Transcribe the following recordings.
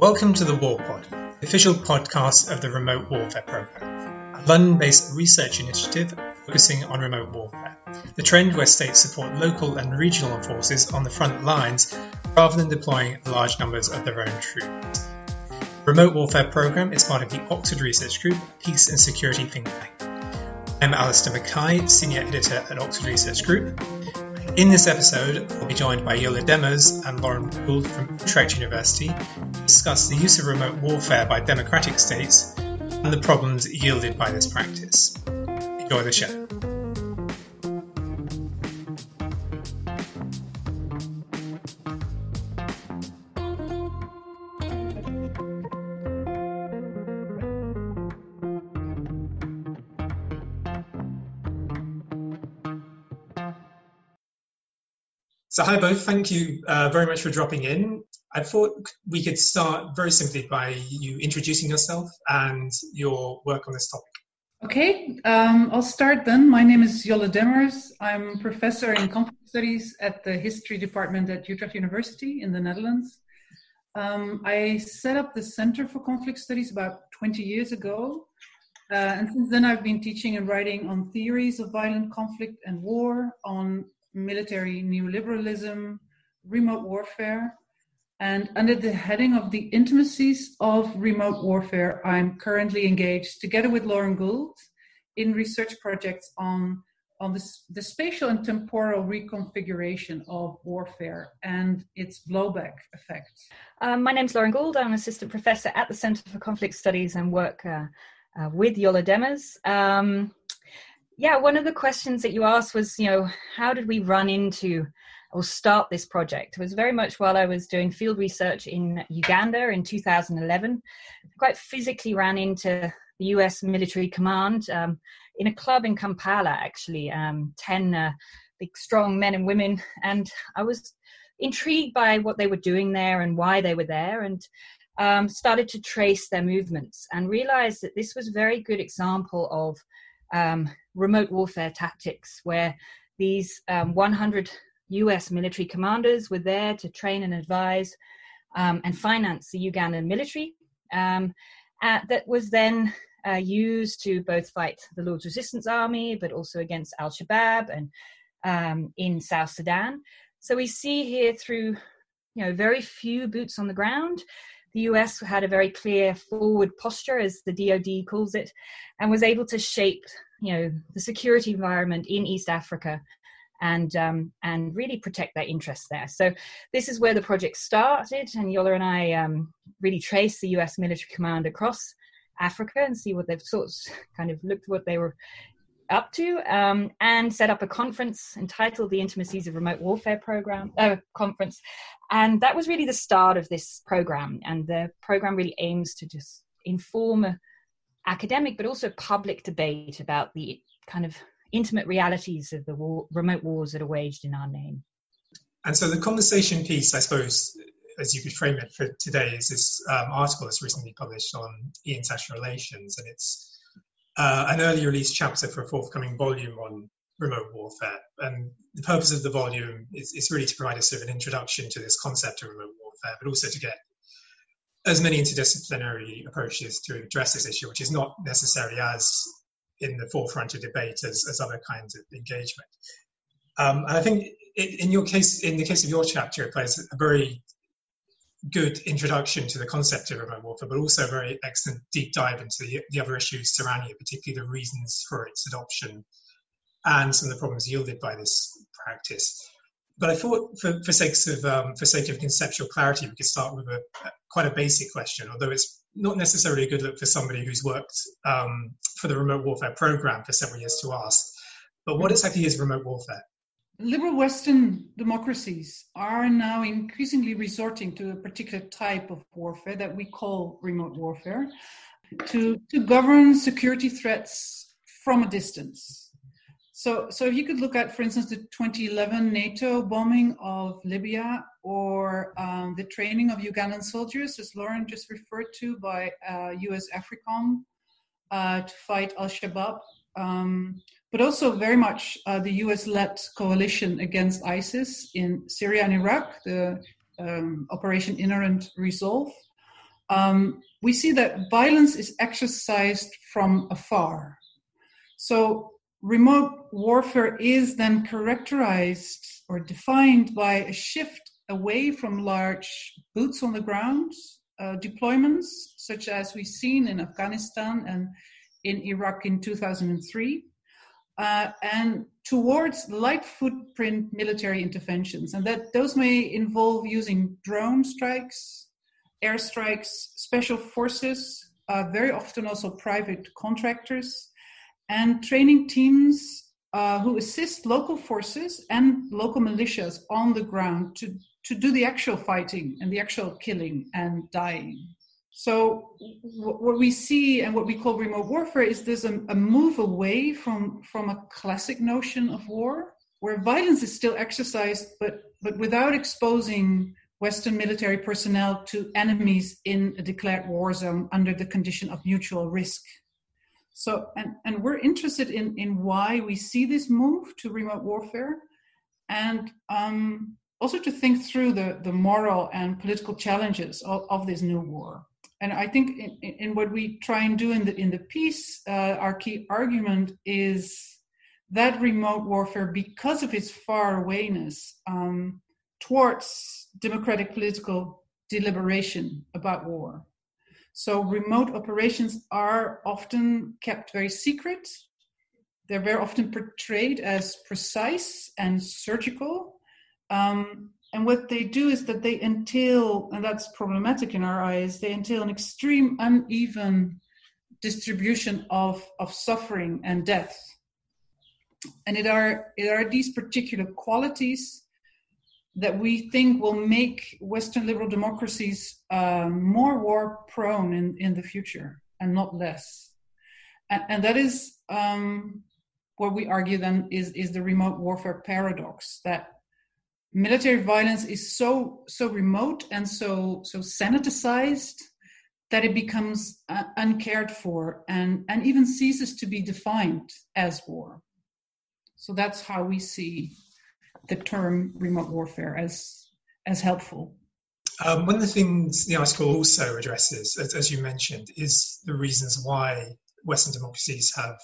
Welcome to the War Pod, the official podcast of the Remote Warfare Programme, a London based research initiative focusing on remote warfare, the trend where states support local and regional forces on the front lines rather than deploying large numbers of their own troops. The Remote Warfare Programme is part of the Oxford Research Group Peace and Security think tank. I'm Alistair Mackay, Senior Editor at Oxford Research Group, in this episode, I'll be joined by Jolle Demmers and Lauren Gould from Utrecht University to discuss the use of remote warfare by democratic states and the problems yielded by this practice. Enjoy the show. So, hi both. Thank you uh, very much for dropping in. I thought we could start very simply by you introducing yourself and your work on this topic. Okay, um, I'll start then. My name is Jolle Demmers. I'm professor in conflict studies at the history department at Utrecht University in the Netherlands. Um, I set up the Center for Conflict Studies about 20 years ago. Uh, and since then, I've been teaching and writing on theories of violent conflict and war, on military neoliberalism, remote warfare. And under the heading of the intimacies of remote warfare, I'm currently engaged together with Lauren Gould in research projects on, on this, the spatial and temporal reconfiguration of warfare and its blowback effects. Um, my name is Lauren Gould. I'm an assistant professor at the Center for Conflict Studies and work uh, uh, with Jolle Demmers. Um, yeah, one of the questions that you asked was, you know, how did we run into or start this project? It was very much while I was doing field research in Uganda in 2011. I quite physically ran into the US military command um, in a club in Kampala, actually, um, 10 uh, big, strong men and women. And I was intrigued by what they were doing there and why they were there. And um, started to trace their movements and realized that this was a very good example of um, remote warfare tactics, where these um, 100 US military commanders were there to train and advise um, and finance the Ugandan military. Uh, that was then uh, used to both fight the Lord's Resistance Army, but also against Al Shabaab and um, in South Sudan. So we see here through, you know, very few boots on the ground, the US had a very clear forward posture, as the DoD calls it, and was able to shape, you know, the security environment in East Africa and um, and really protect their interests there. So this is where the project started, and Jolle and I um, really traced the U.S. military command across Africa and see what they've sort of kind of looked what they were up to um, and set up a conference entitled the intimacies of remote warfare program uh, conference and that was really the start of this program and the program really aims to just inform academic but also public debate about the kind of intimate realities of the war, remote wars that are waged in our name and so the conversation piece i suppose as you could frame it for today is this um, article that's recently published on international relations and it's uh, an early release chapter for a forthcoming volume on remote warfare. And the purpose of the volume is, is really to provide a sort of an introduction to this concept of remote warfare, but also to get as many interdisciplinary approaches to address this issue, which is not necessarily as in the forefront of debate as, as other kinds of engagement. Um, and I think in your case, in the case of your chapter, it plays a very good introduction to the concept of remote warfare, but also a very excellent deep dive into the, the other issues surrounding it, particularly the reasons for its adoption and some of the problems yielded by this practice. But I thought, for, for sake of um, for sake of conceptual clarity, we could start with a, quite a basic question, although it's not necessarily a good look for somebody who's worked um, for the remote warfare program for several years to ask. But what exactly is remote warfare? liberal Western democracies are now increasingly resorting to a particular type of warfare that we call remote warfare to, to govern security threats from a distance. So, so if you could look at, for instance, the 2011 NATO bombing of Libya or um, the training of Ugandan soldiers, as Lauren just referred to, by uh, US AFRICOM uh, to fight Al Shabaab. Um, but also very much uh, the US led coalition against ISIS in Syria and Iraq, the um, Operation Inherent Resolve. um, we see that violence is exercised from afar. So remote warfare is then characterized or defined by a shift away from large boots on the ground uh, deployments, such as we've seen in Afghanistan and in Iraq in 2003, uh, and towards light footprint military interventions. And that those may involve using drone strikes, airstrikes, special forces, uh, very often also private contractors, and training teams uh, who assist local forces and local militias on the ground to, to do the actual fighting and the actual killing and dying. So what we see and what we call remote warfare is there's a, a move away from, from a classic notion of war, where violence is still exercised, but, but without exposing Western military personnel to enemies in a declared war zone under the condition of mutual risk. So, and, and we're interested in, in why we see this move to remote warfare and um, also to think through the, the moral and political challenges of, of this new war and I think in, in, what we try and do in the in the piece, uh, our key argument is that remote warfare, because of its far awayness um, towards democratic political deliberation about war. So remote operations are often kept very secret. They're very often portrayed as precise and surgical. Um, and what they do is that they entail, and that's problematic in our eyes, they entail an extreme uneven distribution of, of suffering and death. And it are, it are these particular qualities that we think will make Western liberal democracies uh, more war prone in, in the future and not less. And, and that is um, what we argue then is, is the remote warfare paradox that military violence is so so remote and so so sanitized that it becomes uh, uncared for and and even ceases to be defined as war so that's how we see the term remote warfare as as helpful um, one of the things the article also addresses as, as you mentioned is the reasons why western democracies have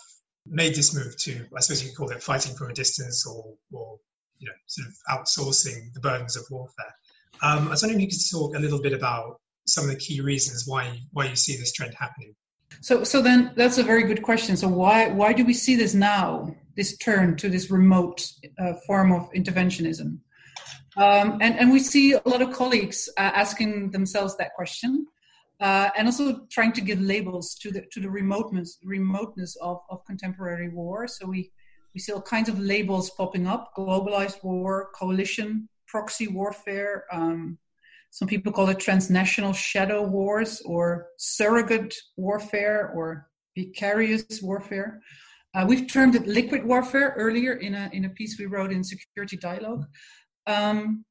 made this move to i suppose you could call it fighting from a distance or, or you know, sort of outsourcing the burdens of warfare. Um, I was wondering if you could talk a little bit about some of the key reasons why why you see this trend happening. So, so then that's a very good question. So, why why do we see this now? This turn to this remote uh, form of interventionism, um, and and we see a lot of colleagues uh, asking themselves that question, uh, and also trying to give labels to the to the remoteness remoteness of of contemporary war. So we we see all kinds of labels popping up globalized war, coalition, proxy warfare. Um, some people call it transnational shadow wars or surrogate warfare or vicarious warfare. Uh, we've termed it liquid warfare earlier in a, in a piece we wrote in Security Dialogue. Um,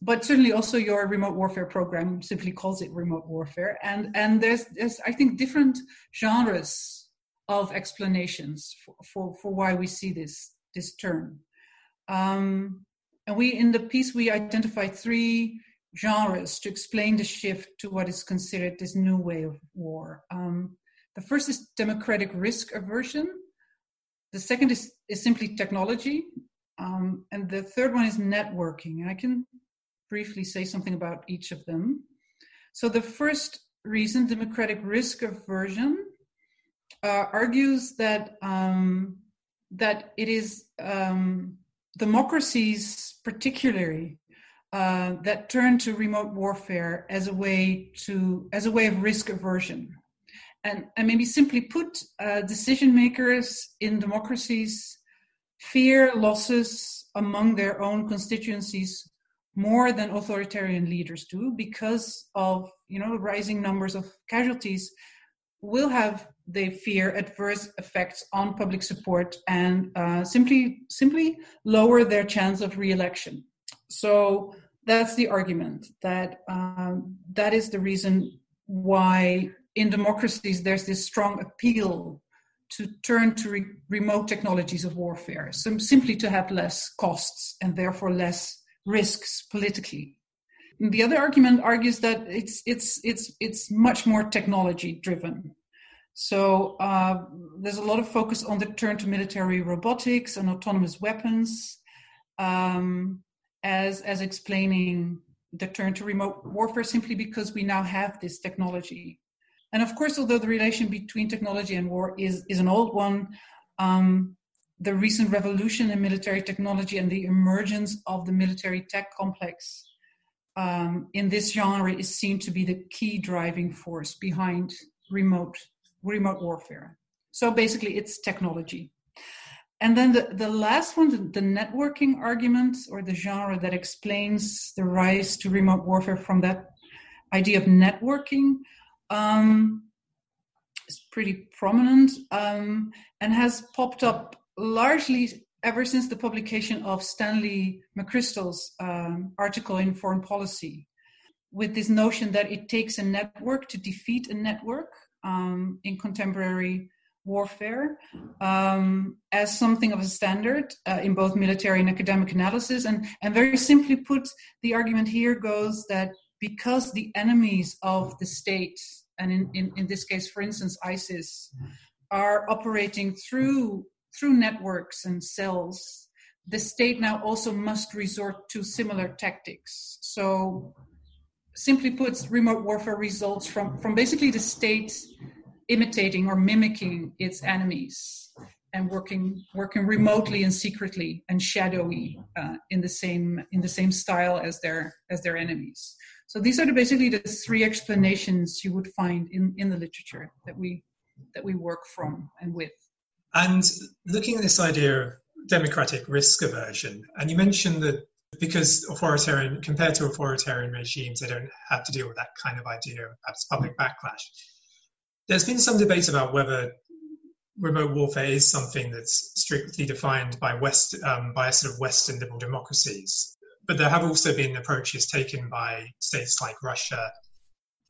but certainly also your remote warfare program simply calls it remote warfare. And, and there's, there's, I think, different genres of explanations for, for, for why we see this this term. Um, and we in the piece we identify three genres to explain the shift to what is considered this new way of war. Um, the first is democratic risk aversion. The second is, is simply technology. Um, and the third one is networking. And I can briefly say something about each of them. So the first reason, democratic risk aversion, uh, argues that um, that it is um, democracies, particularly, uh, that turn to remote warfare as a way to as a way of risk aversion, and and maybe simply put, uh, decision makers in democracies fear losses among their own constituencies more than authoritarian leaders do because of you know rising numbers of casualties will have they fear adverse effects on public support and uh, simply simply lower their chance of re-election. So that's the argument that um, that is the reason why in democracies there's this strong appeal to turn to re- remote technologies of warfare, so simply to have less costs and therefore less risks politically. the other argument argues that it's it's it's it's much more technology driven. So uh, there's a lot of focus on the turn to military robotics and autonomous weapons, um, as as explaining the turn to remote warfare simply because we now have this technology. And of course, although the relation between technology and war is is an old one, um, the recent revolution in military technology and the emergence of the military tech complex um, in this genre is seen to be the key driving force behind remote remote warfare. So basically, it's technology. And then the, the last one, the, networking argument or the genre that explains the rise to remote warfare from that idea of networking um, is pretty prominent um, and has popped up largely ever since the publication of Stanley McChrystal's um, article in Foreign Policy, with this notion that it takes a network to defeat a network um, in contemporary warfare um, as something of a standard uh, in both military and academic analysis. And, and very simply put, the argument here goes that because the enemies of the state, and in, in, in this case, for instance, ISIS, are operating through through networks and cells, the state now also must resort to similar tactics. So, simply put, remote warfare results from, from basically the state imitating or mimicking its enemies and working working remotely and secretly and shadowy uh, in the same in the same style as their as their enemies. So these are the, basically the three explanations you would find in, in the literature that we that we work from and with. And looking at this idea of democratic risk aversion, and you mentioned that because authoritarian, compared to authoritarian regimes, they don't have to deal with that kind of idea of public backlash. There's been some debate about whether remote warfare is something that's strictly defined by West, um, by sort of Western liberal democracies. But there have also been approaches taken by states like Russia,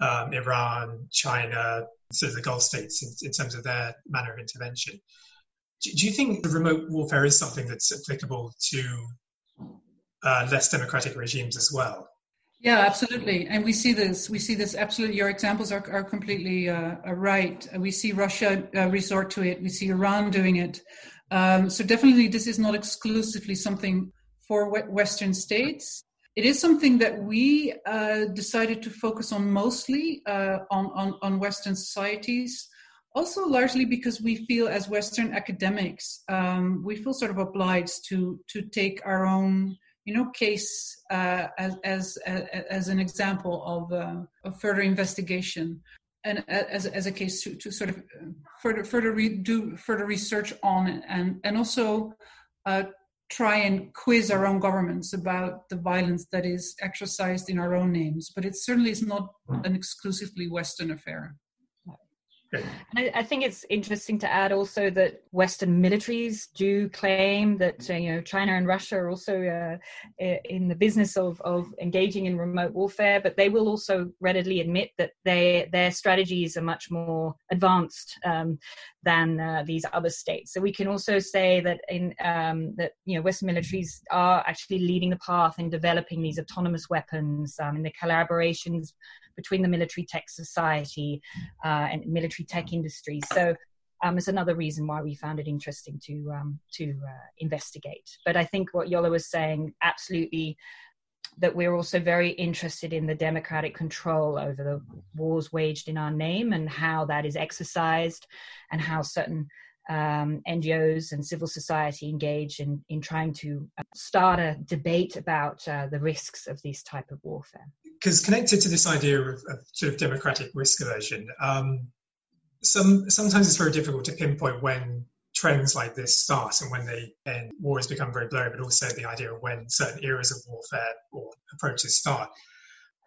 um, Iran, China, sort of the Gulf states in, in terms of their manner of intervention. Do, do, you think the remote warfare is something that's applicable to uh, less democratic regimes as well? Yeah, absolutely, and we see this. We see this absolutely. Your examples are are completely uh, are right. We see Russia uh, resort to it. We see Iran doing it. Um, so definitely, this is not exclusively something for Western states. It is something that we uh, decided to focus on mostly uh, on, on on Western societies also largely because we feel as western academics um, we feel sort of obliged to to take our own you know case uh, as, as as an example of, uh, of further investigation and as, as a case to, to sort of further further re- do further research on and and also uh, try and quiz our own governments about the violence that is exercised in our own names. But it certainly is not an exclusively western affair I, I, think it's interesting to add also that Western militaries do claim that uh, you know China and Russia are also uh, in the business of, of engaging in remote warfare, but they will also readily admit that they, their strategies are much more advanced um, than uh, these other states. So we can also say that in um, that you know Western militaries are actually leading the path in developing these autonomous weapons um, in the collaborations between the military tech society uh, and military tech industry. So um, it's another reason why we found it interesting to um, to uh, investigate. But I think what Jolle was saying absolutely that we're also very interested in the democratic control over the wars waged in our name and how that is exercised and how certain um, NGOs and civil society engage in, in trying to uh, start a debate about uh, the risks of this type of warfare. Because connected to this idea of, of, sort of democratic risk aversion, um, some sometimes it's very difficult to pinpoint when trends like this start and when they end. Wars become very blurry, but also the idea of when certain eras of warfare or approaches start.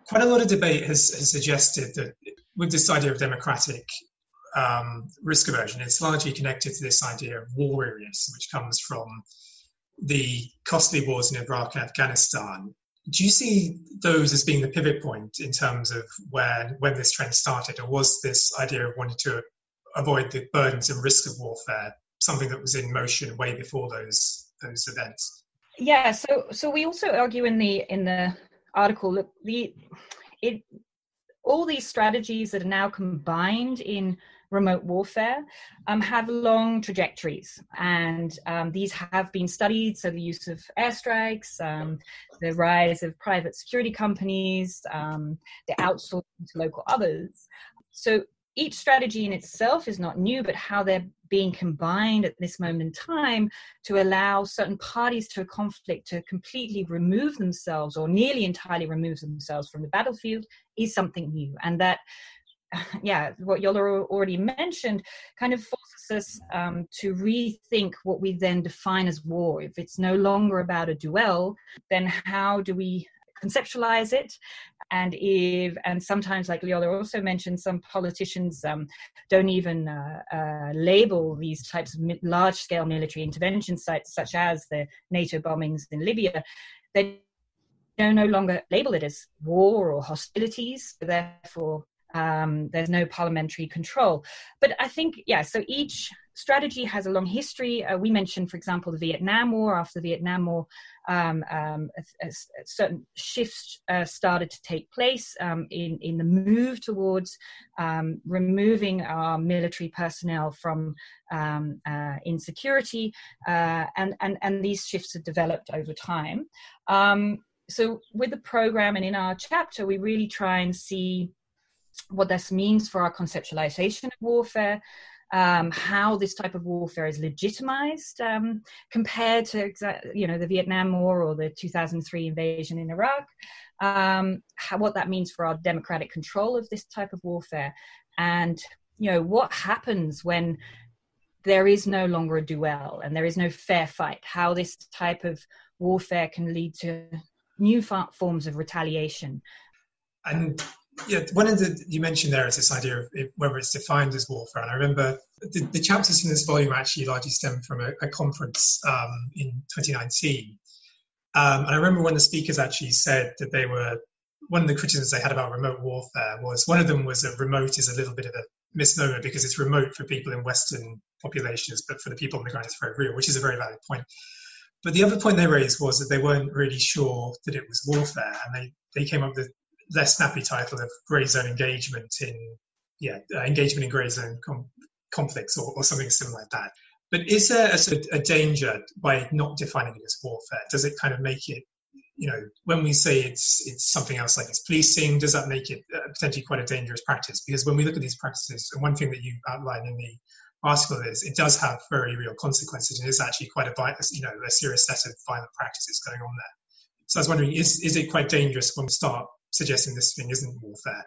Quite a lot of debate has, has suggested that with this idea of democratic um, risk aversion, it's largely connected to this idea of war weariness, which comes from the costly wars in Iraq and Afghanistan. Do you see those as being the pivot point in terms of when when this trend started, or was this idea of wanting to avoid the burdens and risk of warfare something that was in motion way before those those events? Yeah, so so we also argue in the in the article, that the it all these strategies that are now combined in remote warfare um, have long trajectories, and um, these have been studied. So, the use of airstrikes, um, the rise of private security companies, um, the outsourcing to local others. So, each strategy in itself is not new, but how they're being combined at this moment in time to allow certain parties to a conflict to completely remove themselves or nearly entirely remove themselves from the battlefield is something new. And that yeah, what Yola already mentioned kind of forces us um, to rethink what we then define as war. If it's no longer about a duel, then how do we conceptualize it? And if, and sometimes, like Leola also mentioned, some politicians um, don't even uh, uh, label these types of large scale military intervention sites, such as the NATO bombings in Libya. They no longer label it as war or hostilities. Therefore, um, there's no parliamentary control. But I think, yeah, so each strategy has a long history. Uh, we mentioned, for example, the Vietnam War. After the Vietnam War, um, um, a, a, certain shifts uh, started to take place um, in, in the move towards um, removing our military personnel from um, uh, insecurity, uh, and, and, and these shifts have developed over time. So, with the program and in our chapter, we really try and see what this means for our conceptualization of warfare, um, how this type of warfare is legitimized um, compared to you know the Vietnam War or the 2003 invasion in Iraq, um, how, what that means for our democratic control of this type of warfare, and you know what happens when there is no longer a duel and there is no fair fight. How this type of warfare can lead to new forms of retaliation. And yeah, one of the you mentioned there is this idea of it, whether it's defined as warfare. And I remember the, the chapters in this volume actually largely stem from a, a conference um, in 2019. Um, and I remember when the speakers actually said that they were one of the criticisms they had about remote warfare was one of them was that remote is a little bit of a misnomer because it's remote for people in Western populations, but for the people on the ground it's very real, which is a very valid point. But the other point they raised was that they weren't really sure that it was warfare, and they, they came up with less snappy title of grey zone engagement in yeah uh, engagement in grey zone com- conflicts or, or, something similar like that. But is there a, a, danger by not defining it as warfare? Does it kind of make it you know when we say it's it's something else like it's policing, does that make it uh, potentially quite a dangerous practice? Because when we look at these practices, and one thing that you outline in the article is it does have very real consequences and is actually quite a you know a serious set of violent practices going on there. So I was wondering, is is it quite dangerous when we start suggesting this thing isn't warfare.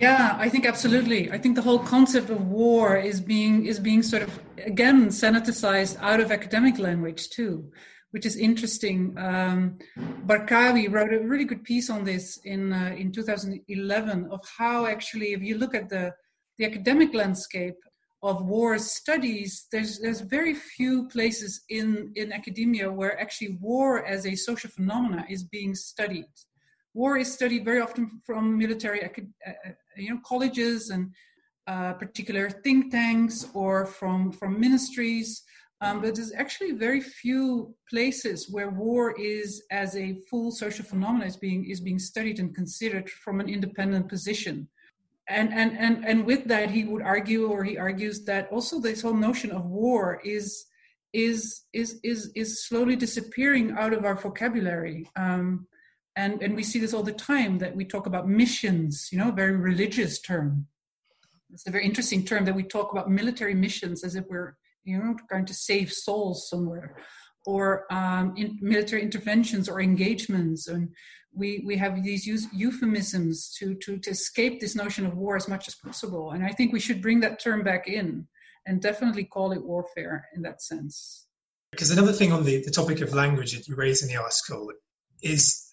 Yeah, I think absolutely. I think the whole concept of war is being is being sort of again sanitized out of academic language too, which is interesting. Um, Barkawi wrote a really good piece on this in uh, in 2011 of how actually, if you look at the the academic landscape of war studies, there's there's very few places in in academia where actually war as a social phenomena is being studied war is studied very often from military uh, you know colleges and uh, particular think tanks or from from ministries. Um, but there's actually very few places where war is as a full social phenomenon is being is being studied and considered from an independent position. And and and and with that he would argue or he argues that also this whole notion of war is is is is is slowly disappearing out of our vocabulary. Um, and and we see this all the time that we talk about missions you know a very religious term. It's a very interesting term that we talk about military missions as if we're you know trying to save souls somewhere or um, in military interventions or engagements. And we we have these use, euphemisms to, to to escape this notion of war as much as possible. And i think we should bring that term back in and definitely call it warfare in that sense. Because another thing on the, the topic of language that you raise in the article is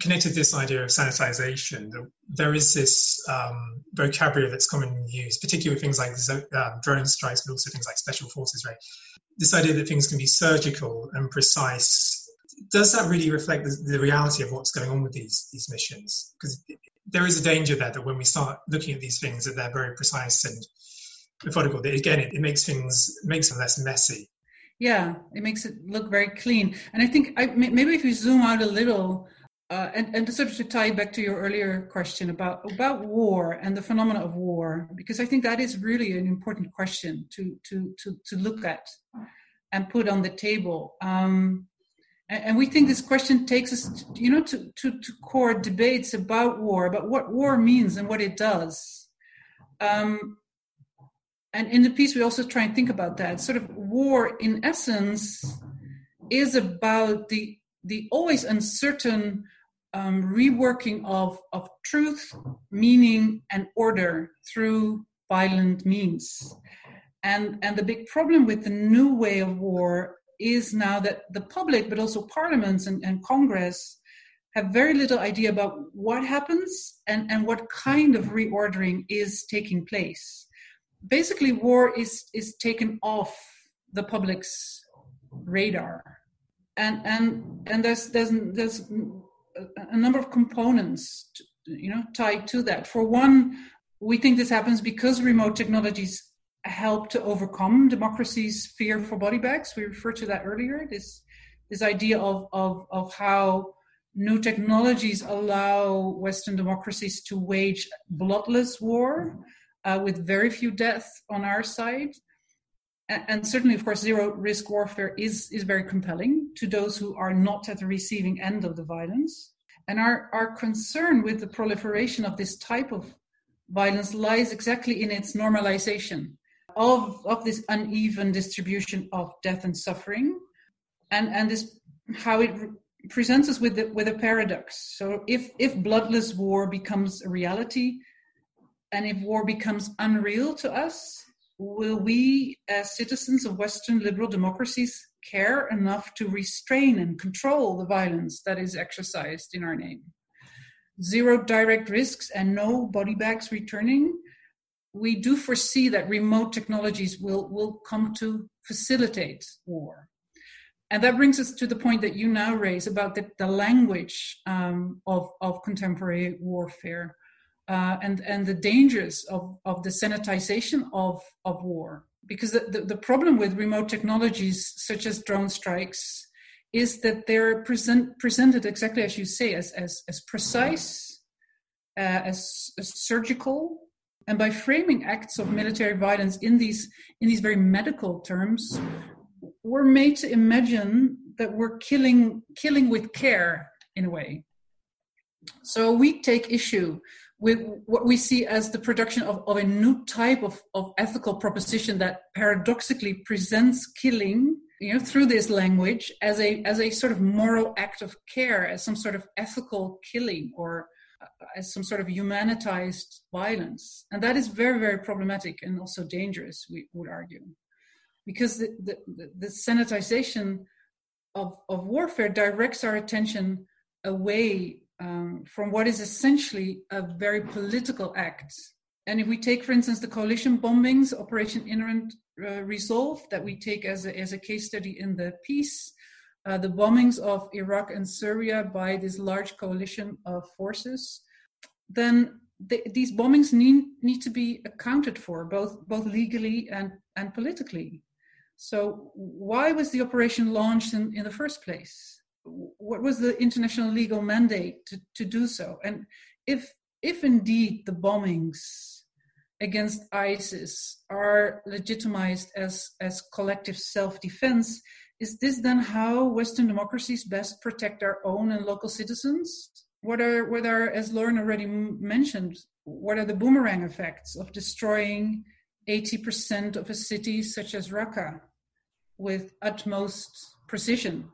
connected this idea of sanitization, there is this um, vocabulary that's commonly used, particularly with things like um, drone strikes, but also things like special forces, right? This idea that things can be surgical and precise. Does that really reflect the, the reality of what's going on with these these missions? Because there is a danger there that when we start looking at these things, that they're very precise and methodical. That again, it, it makes things makes them less messy. Yeah, it makes it look very clean. And I think I, maybe if you zoom out a little, uh, and, and sort of to tie back to your earlier question about about war and the phenomena of war, because I think that is really an important question to to to to look at and put on the table. Um, and, and, we think this question takes us, to, you know, to, to to core debates about war, about what war means and what it does. Um, and in the piece, we also try and think about that. Sort of war, in essence, is about the the always uncertain um, reworking of, of truth, meaning, and order through violent means. And, and the big problem with the new way of war is now that the public, but also parliaments and, and Congress, have very little idea about what happens and, and what kind of reordering is taking place. Basically, war is, is taken off the public's radar. And, and, and there's, there's, there's a number of components, you know, tied to that. For one, we think this happens because remote technologies help to overcome democracy's fear for body bags. We referred to that earlier. This this idea of of of how new technologies allow Western democracies to wage bloodless war uh, with very few deaths on our side. And, certainly, of course, zero risk warfare is, is very compelling to those who are not at the receiving end of the violence. And our, our concern with the proliferation of this type of violence lies exactly in its normalization of, of this uneven distribution of death and suffering and, and this how it re- presents us with, the, with a paradox. So if, if bloodless war becomes a reality and if war becomes unreal to us, will we as citizens of Western liberal democracies care enough to restrain and control the violence that is exercised in our name? Zero direct risks and no body bags returning we do foresee that remote technologies will, will come to facilitate war. And that brings us to the point that you now raise about the, the language um, of, of contemporary warfare uh, and, and the dangers of, of the sanitization of, of war. Because the, the, the problem with remote technologies such as drone strikes is that they're present, presented exactly as you say, as, as, as precise, uh, as, as surgical, and by framing acts of military violence in these in these very medical terms, we're made to imagine that we're killing killing with care in a way. So we take issue with what we see as the production of, of a new type of, of ethical proposition that paradoxically presents killing you know through this language as a as a sort of moral act of care as some sort of ethical killing or uh, as some sort of humanitized violence. And that is very, very problematic and also dangerous, we would argue. Because the, the, the sanitization of, of warfare directs our attention away um, from what is essentially a very political act. And if we take, for instance, the coalition bombings, Operation Inherent uh, Resolve, that we take as a, as a case study in the piece, uh, the bombings of Iraq and Syria by this large coalition of forces, then the, these bombings need, need to be accounted for, both, both legally and, and politically. So, why was the operation launched in, in the first place? What was the international legal mandate to, to do so? And if, if indeed the bombings against ISIS are legitimized as, as collective self defense, is this then how Western democracies best protect our own and local citizens? What are, what are as Lauren already mentioned, what are the boomerang effects of destroying 80% of a city such as Raqqa with utmost precision?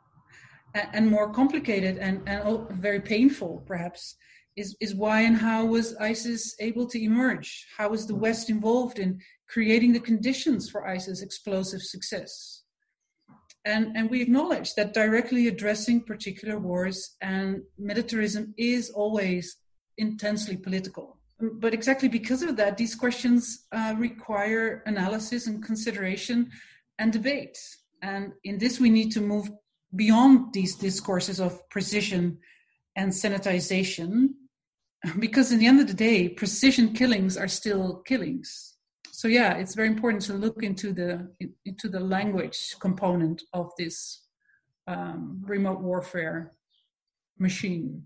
And more complicated and, and very painful, perhaps, is, is why and how was ISIS able to emerge? How was the West involved in creating the conditions for ISIS' explosive success? And, and we acknowledge that directly addressing particular wars and militarism is always intensely political. But exactly because of that, these questions uh, require analysis and consideration and debate. And in this, we need to move beyond these discourses of precision and sanitization, because in the end of the day, precision killings are still killings. So yeah it's very important to look into the into the language component of this um, remote warfare machine.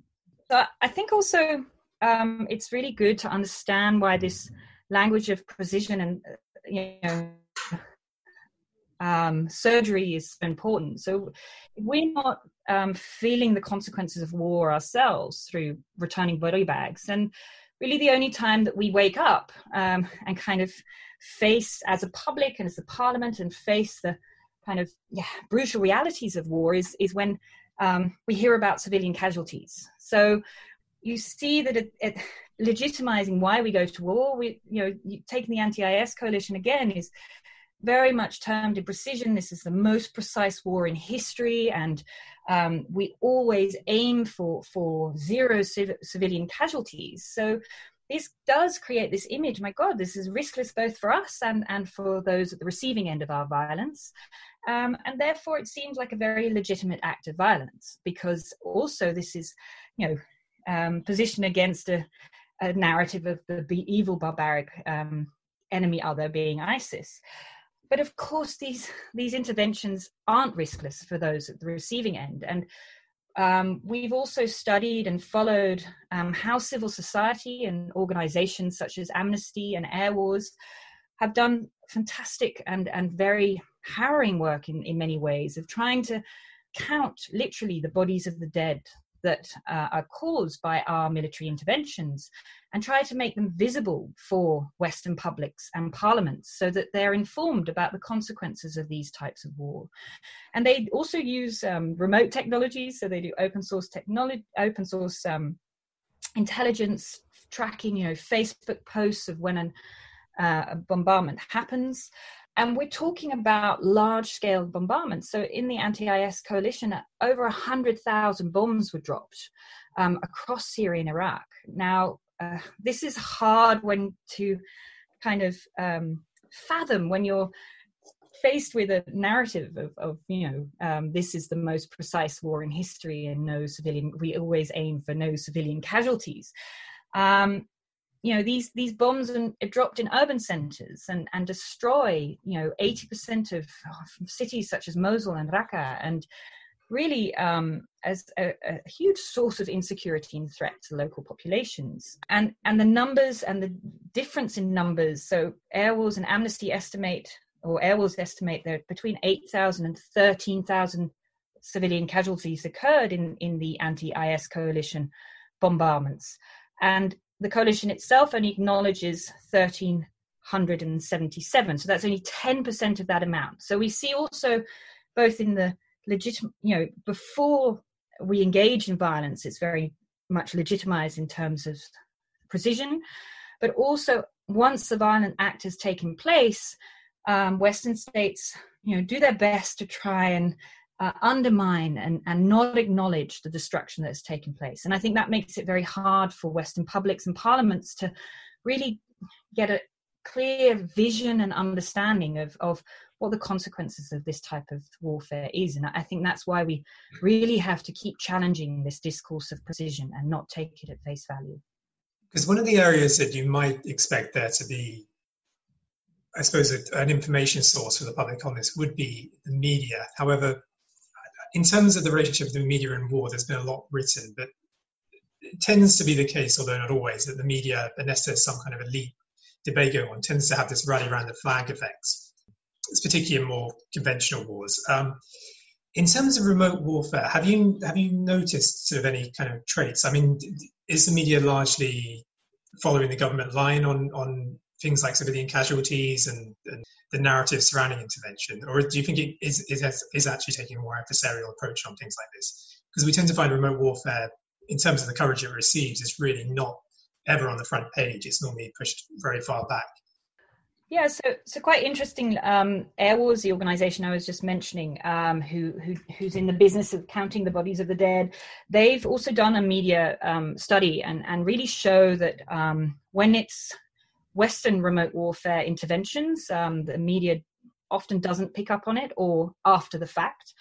So I think also um, it's really good to understand why this language of precision and you know um, surgery is important. So we're not um, feeling the consequences of war ourselves through returning body bags, and really the only time that we wake up um, and kind of face as a public and as a parliament and face the kind of yeah, brutal realities of war is is when um, we hear about civilian casualties. So you see that it, it, legitimizing why we go to war. We, you know, taking the anti-IS coalition again is very much termed in precision. This is the most precise war in history, and um, we always aim for for zero civ- civilian casualties. So this does create this image. My God, this is riskless both for us and and for those at the receiving end of our violence. Um, and therefore, it seems like a very legitimate act of violence because also this is, you know, um, positioned against a, a, narrative of the evil, barbaric um, enemy other being ISIS. But of course, these these interventions aren't riskless for those at the receiving end, and um, we've also studied and followed um, how civil society and organizations such as Amnesty and Airwars have done fantastic and, and very harrowing work in, in many ways of trying to count literally the bodies of the dead that uh, are caused by our military interventions and try to make them visible for Western publics and parliaments so that they're informed about the consequences of these types of war. And they also use um, remote technologies, so they do open source technology, open source um, intelligence tracking, you know, Facebook posts of when an, uh, a bombardment happens. And we're talking about large scale bombardments. So, in the anti IS coalition, over 100,000 bombs were dropped um, across Syria and Iraq. Now, uh, this is hard when to kind of um, fathom when you're faced with a narrative of, of you know um, this is the most precise war in history and no civilian we always aim for no civilian casualties um, you know these these bombs are dropped in urban centers and and destroy you know 80% of, cities such as mosul and raqqa. And really um, as a, a, huge source of insecurity and threat to local populations. And and the numbers and the difference in numbers. So Airwars and amnesty estimate or Airwars estimate that between 8000 and 13000 civilian casualties occurred in in the anti-is coalition bombardments. And the coalition itself only acknowledges 1,377. So that's only 10% of that amount. So we see also both in the legitimate, you know, before we engage in violence, it's very much legitimized in terms of precision, but also once the violent act has taken place, um, Western states, you know, do their best to try and uh, undermine and, and not acknowledge the destruction that's taken place. And I think that makes it very hard for Western publics and parliaments to really get a clear vision and understanding of, of what the consequences of this type of warfare is. And I think that's why we really have to keep challenging this discourse of precision and not take it at face value. Because one of the areas that you might expect there to be I suppose an information source for the public on this would be the media. However, in terms of the relationship between media and war, there's been a lot written, but it tends to be the case, although not always, that the media, unless there's some kind of elite debate going on, tends to have this rally around the flag effects. It's particularly in more conventional wars. Um, in terms of remote warfare, have you have you noticed sort of any kind of traits? I mean, is the media largely following the government line on on things like civilian casualties and, and the narrative surrounding intervention, or do you think it is, is, is actually taking a more adversarial approach on things like this? Because we tend to find remote warfare, in terms of the coverage it receives, is really not ever on the front page. It's normally pushed very far back. Yeah, so so quite interesting. Um, Airwars, the organisation I was just mentioning, um, who, who who's in the business of counting the bodies of the dead, they've also done a media um, study and and really show that um, when it's Western remote warfare interventions. Um, the media often doesn't pick up on it or after the fact.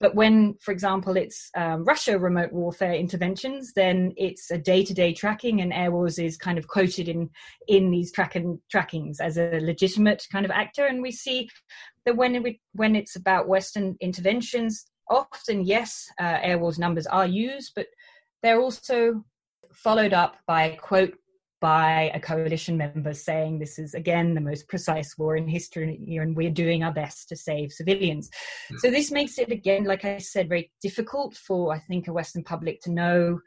But when, for example, it's um, Russia remote warfare interventions, then it's a day-to-day tracking, and Airwars is kind of quoted in in these tracking trackings as a legitimate kind of actor. And we see that when it, when it's about Western interventions, often yes, uh, Airwars numbers are used, but they're also followed up by a quote by a coalition member saying this is again the most precise war in history and we're doing our best to save civilians. So this makes it again, like I said, very difficult for I think a Western public to know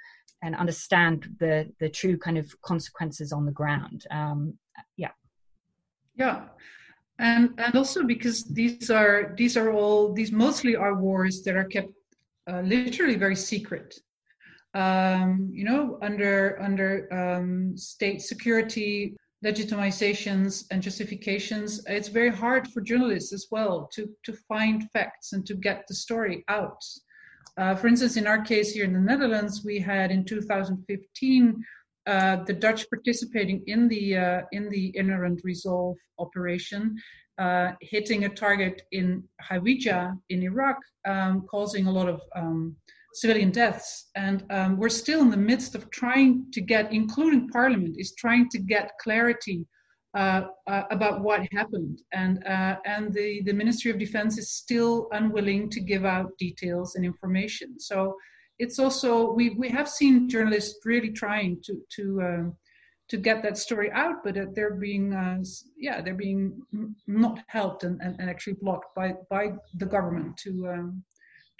and understand the the true kind of consequences on the ground. Um, yeah. Yeah. And and also because these are these are all these mostly are wars that are kept uh, literally very secret um, you know, under under um, state security legitimizations and justifications, it's very hard for journalists as well to to find facts and to get the story out. Uh, for instance, in our case here in the Netherlands, we had in 2015 uh, the Dutch participating in the uh, in the Inherent Resolve operation, uh, hitting a target in Hawija in Iraq, um, causing a lot of um, civilian deaths. And um, we're still in the midst of trying to get, including Parliament, is trying to get clarity uh, uh, about what happened. And, uh, and the, the Ministry of Defense is still unwilling to give out details and information. So it's also, we, we have seen journalists really trying to, to, um, to get that story out, but they're being, uh, yeah, they're being not helped and, and, and, actually blocked by, by the government to, um,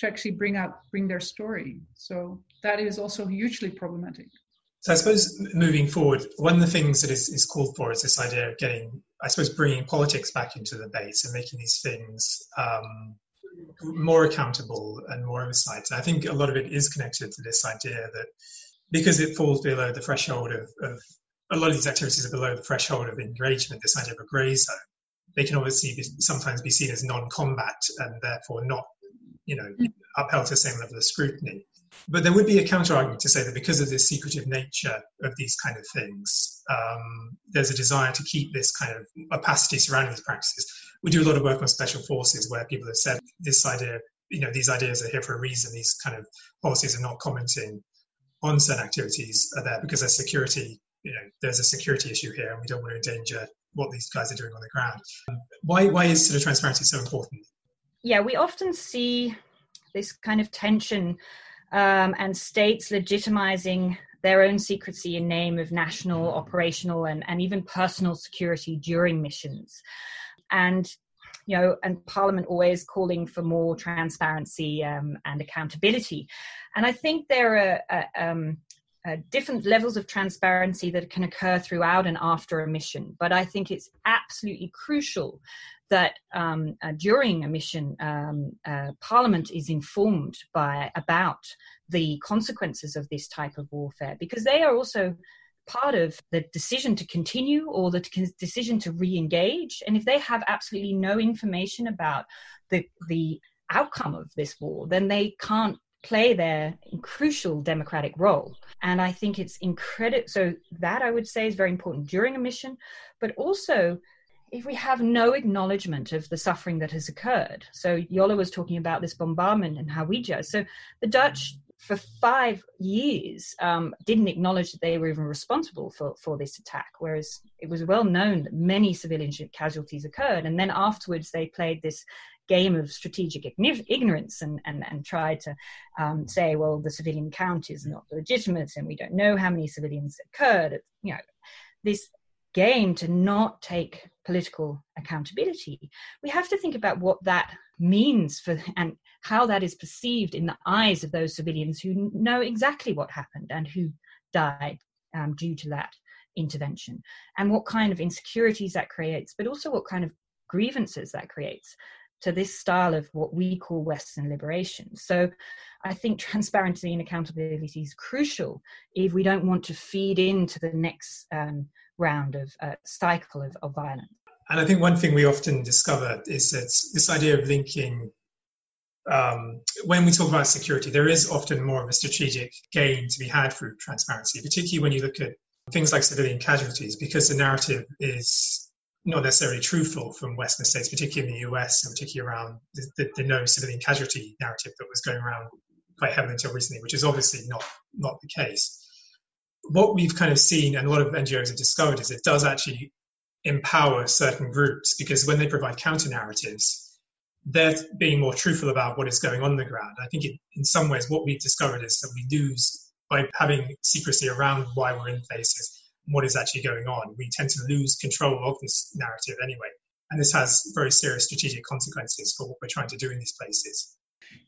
to actually bring out bring their story. So that is also hugely problematic. So I suppose moving forward, one of the things that is, is called for is this idea of getting, I suppose, bringing politics back into the debate and making these things um, more accountable and more oversight. I think a lot of it is connected to this idea that because it falls below the threshold of, of a lot of these activities are below the threshold of engagement, this idea of a grey zone, they can obviously be, sometimes be seen as non-combat and therefore not you know, mm. upheld to the same level of scrutiny. But there would be a counter argument to say that because of the secretive nature of these kind of things, um, there's a desire to keep this kind of opacity surrounding these practices. We do a lot of work on special forces where people have said this idea, you know, these ideas are here for a reason. These kind of policies are not commenting on certain activities are there because there's security, you know, there's a security issue here and we don't want to endanger what these guys are doing on the ground. Why, why is sort of transparency so important? Yeah, we often see this kind of tension um, and states legitimizing their own secrecy in name of national, operational, and, and even personal security during missions. And you know, and Parliament always calling for more transparency um, and accountability. And I think there are uh, um, uh, different levels of transparency that can occur throughout and after a mission. But I think it's absolutely crucial that um, uh, during a mission, um, uh, Parliament is informed by about the consequences of this type of warfare because they are also part of the decision to continue or the decision to re-engage. And if they have absolutely no information about the the outcome of this war, then they can't play their crucial democratic role. And I think it's incredible. So that I would say is very important during a mission, but also if we have no acknowledgement of the suffering that has occurred. So Jolle was talking about this bombardment in Hawija. So the Dutch, for five years, um, didn't acknowledge that they were even responsible for, for this attack, whereas it was well known that many civilian casualties occurred. And then afterwards, they played this game of strategic ignorance and, and, and tried to um, say, well, the civilian count is not legitimate and we don't know how many civilians occurred. You know, this game to not take political accountability, we have to think about what that means for and how that is perceived in the eyes of those civilians who know exactly what happened and who died um, due to that intervention, and what kind of insecurities that creates, but also what kind of grievances that creates to this style of what we call Western liberation. So I think transparency and accountability is crucial if we don't want to feed into the next um, round of uh, cycle of, of violence. And I think one thing we often discover is that this idea of linking, um, when we talk about security, there is often more of a strategic gain to be had through transparency, particularly when you look at things like civilian casualties, because the narrative is not necessarily truthful from Western states, particularly in the US and particularly around the, the, the no civilian casualty narrative that was going around quite heavily until recently, which is obviously not, not the case what we've kind of seen and a lot of NGOs have discovered is it does actually empower certain groups because when they provide counter narratives, they're being more truthful about what is going on, the ground. I think it, in some ways what we've discovered is that we lose by having secrecy around why we're in places, what is actually going on. We tend to lose control of this narrative anyway. And this has very serious strategic consequences for what we're trying to do in these places.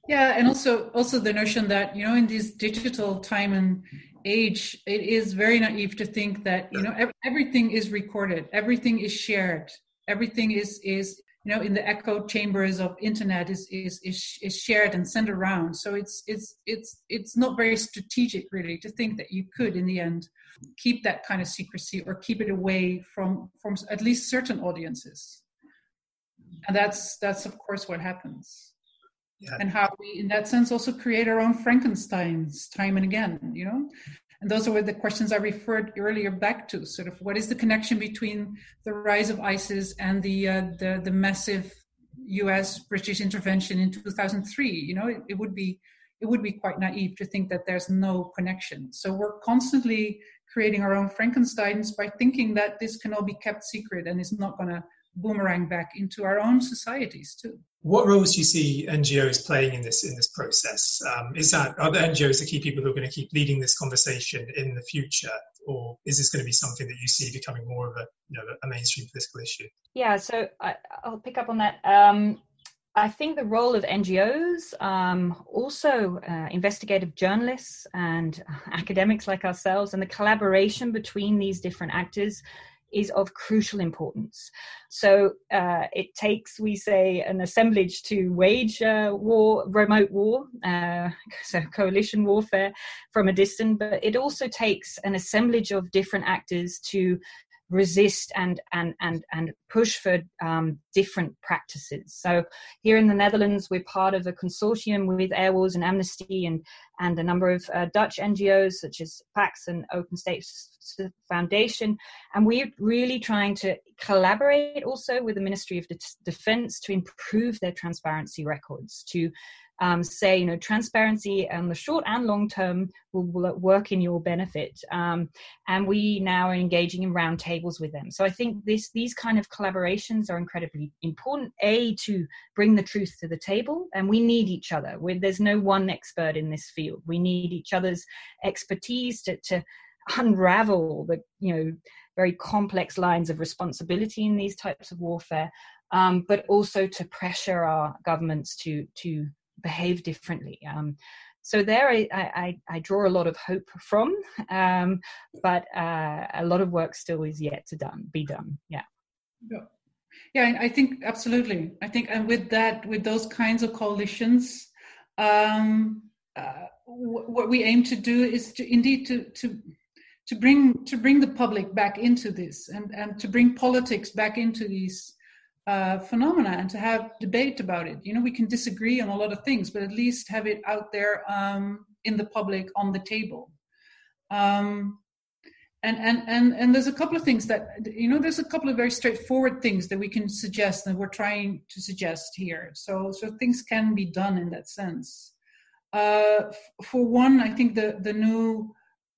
Yeah, and also also the notion that you know in this digital time and age, it is very naive to think that you know everything is recorded, everything is shared, everything is is you know in the echo chambers of internet is is is, is shared and sent around. So it's it's it's it's not very strategic really to think that you could in the end keep that kind of secrecy or keep it away from from at least certain audiences and that's that's of course what happens yeah. and how we in that sense also create our own frankensteins time and again you know and those were the questions i referred earlier back to sort of what is the connection between the rise of isis and the uh, the, the massive us british intervention in 2003 you know? It, it would be it would be quite naive to think that there's no connection. So we're constantly creating our own frankensteins by thinking that this can all be kept secret and is not going to boomerang back into our own societies too. What roles do you see NGOs playing in this in this process? Um, is that are the NGOs the key people who are going to keep leading this conversation in the future, or is this going to be something that you see becoming more of a you know a mainstream political issue? Yeah, so I, will pick up on that. Um, I think the role of NGOs, um, also uh, investigative journalists and academics like ourselves, and the collaboration between these different actors is of crucial importance. So uh, it takes, we say, an assemblage to wage uh, war, remote war, uh, so coalition warfare from a distance, but it also takes an assemblage of different actors to resist and and and and push for um, different practices. So here in the Netherlands, we're part of a consortium with Airwars and Amnesty and and a number of uh, Dutch NGOs such as PAX and Open States Foundation, and we're really trying to collaborate also with the Ministry of Defence to improve their transparency records to um, say, you know, transparency on the short and long term will, will work in your benefit. Um, and we now are engaging in roundtables with them. So I think this these kind of collaborations are incredibly important. A to bring the truth to the table, and we need each other. We're, there's no one expert in this field. We need each other's expertise to, to unravel the you know very complex lines of responsibility in these types of warfare. Um, but also to pressure our governments to to behave differently. Um, so there, I, I, I, draw a lot of hope from, um, but uh, a lot of work still is yet to done be done. Yeah. Yeah. Yeah, I think absolutely. I think, and with that, with those kinds of coalitions, um, uh, what we aim to do is to indeed to to to bring to bring the public back into this and and to bring politics back into these uh, phenomena and to have debate about it. You know, we can disagree on a lot of things, but at least have it out there um, in the public on the table. Um, and, and and and there's a couple of things that you know there's a couple of very straightforward things that we can suggest and we're trying to suggest here so so things can be done in that sense uh, for one i think the the new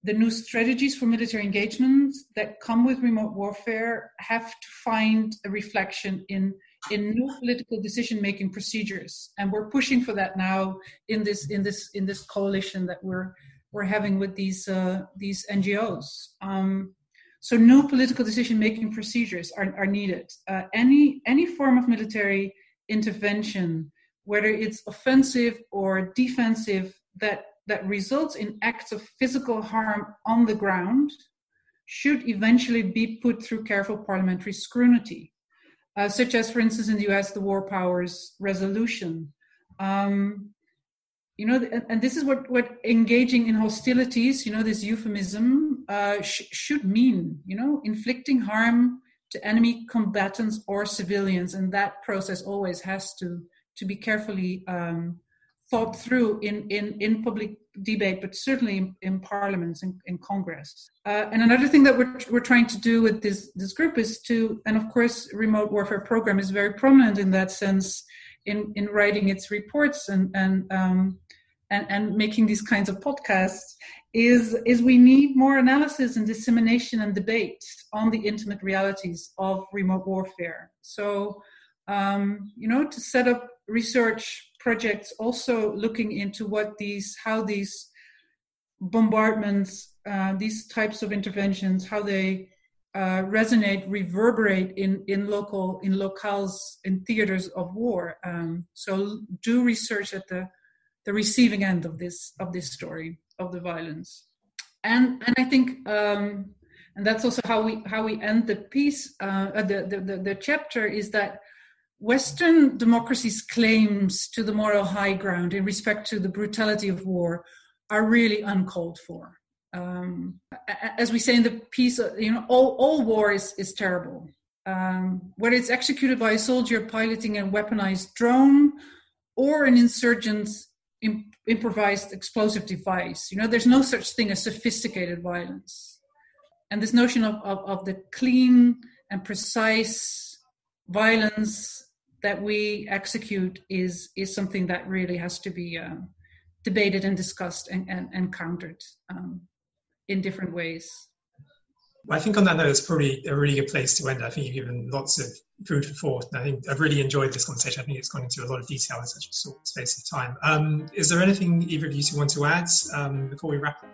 the new strategies for military engagement that come with remote warfare have to find a reflection in in new political decision making procedures and we're pushing for that now in this in this in this coalition that we're we're having with these uh, these NGOs. Um, so new political decision making procedures are, are needed. Uh, any any form of military intervention, whether it's offensive or defensive, that that results in acts of physical harm on the ground should eventually be put through careful parliamentary scrutiny, uh, such as, for instance, in the US, the War Powers Resolution. Um, you know, and this is what, what engaging in hostilities, you know, this euphemism uh, sh- should mean, you know, inflicting harm to enemy combatants or civilians. And that process always has to, to be carefully um, thought through in, in, in public debate, but certainly in, in parliaments and in, in Congress. Uh, and another thing that we're, we're trying to do with this, this group is to, and of course, remote warfare program is very prominent in that sense in, in writing its reports and, and, um, and, and making these kinds of podcasts is, is we need more analysis and dissemination and debate on the intimate realities of remote warfare. So, um, you know, to set up research projects also looking into what these how these bombardments, uh, these types of interventions, how they uh, resonate, reverberate in, in local in locales in theaters of war. Um, so do research at the the receiving end of this of this story of the violence, and and I think um, and that's also how we how we end the piece uh, the, the, the the chapter is that Western democracies' claims to the moral high ground in respect to the brutality of war are really uncalled for um, as we say in the piece, uh, you know, all, all war is, is terrible. Um, whether it's executed by a soldier piloting a weaponized drone or an insurgent's imp- improvised explosive device, you know, there's no such thing as sophisticated violence. And this notion of, of, of the clean and precise violence that we execute is is something that really has to be uh, debated and discussed and, and, and countered. Um, in different ways. I think on that note, it's probably a really good place to end. I think you've given lots of food for thought. And I think I've really enjoyed this conversation. I think it's gone into a lot of detail in such a short space of time. Um, is there anything either of you two want to add um, before we wrap up?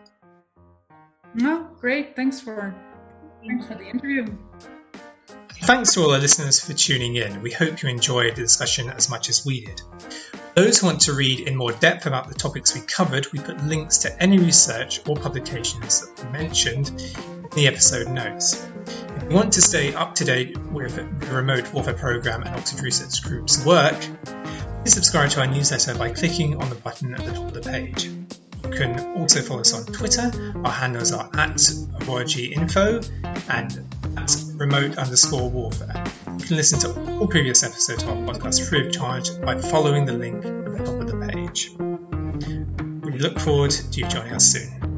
No, great. Thanks for, thanks for the interview. Thanks to all our listeners for tuning in. We hope you enjoyed the discussion as much as we did. Those who want to read in more depth about the topics we covered, we put links to any research or publications that were mentioned in the episode notes. If you want to stay up to date with the Remote Warfare Programme and Oxford Research Group's work, please subscribe to our newsletter by clicking on the button at the top of the page. You can also follow us on Twitter. Our handles are at Info and at remote underscore warfare. You can listen to all previous episodes of our podcast free of charge by following the link at the top of the page. We look forward to you joining us soon.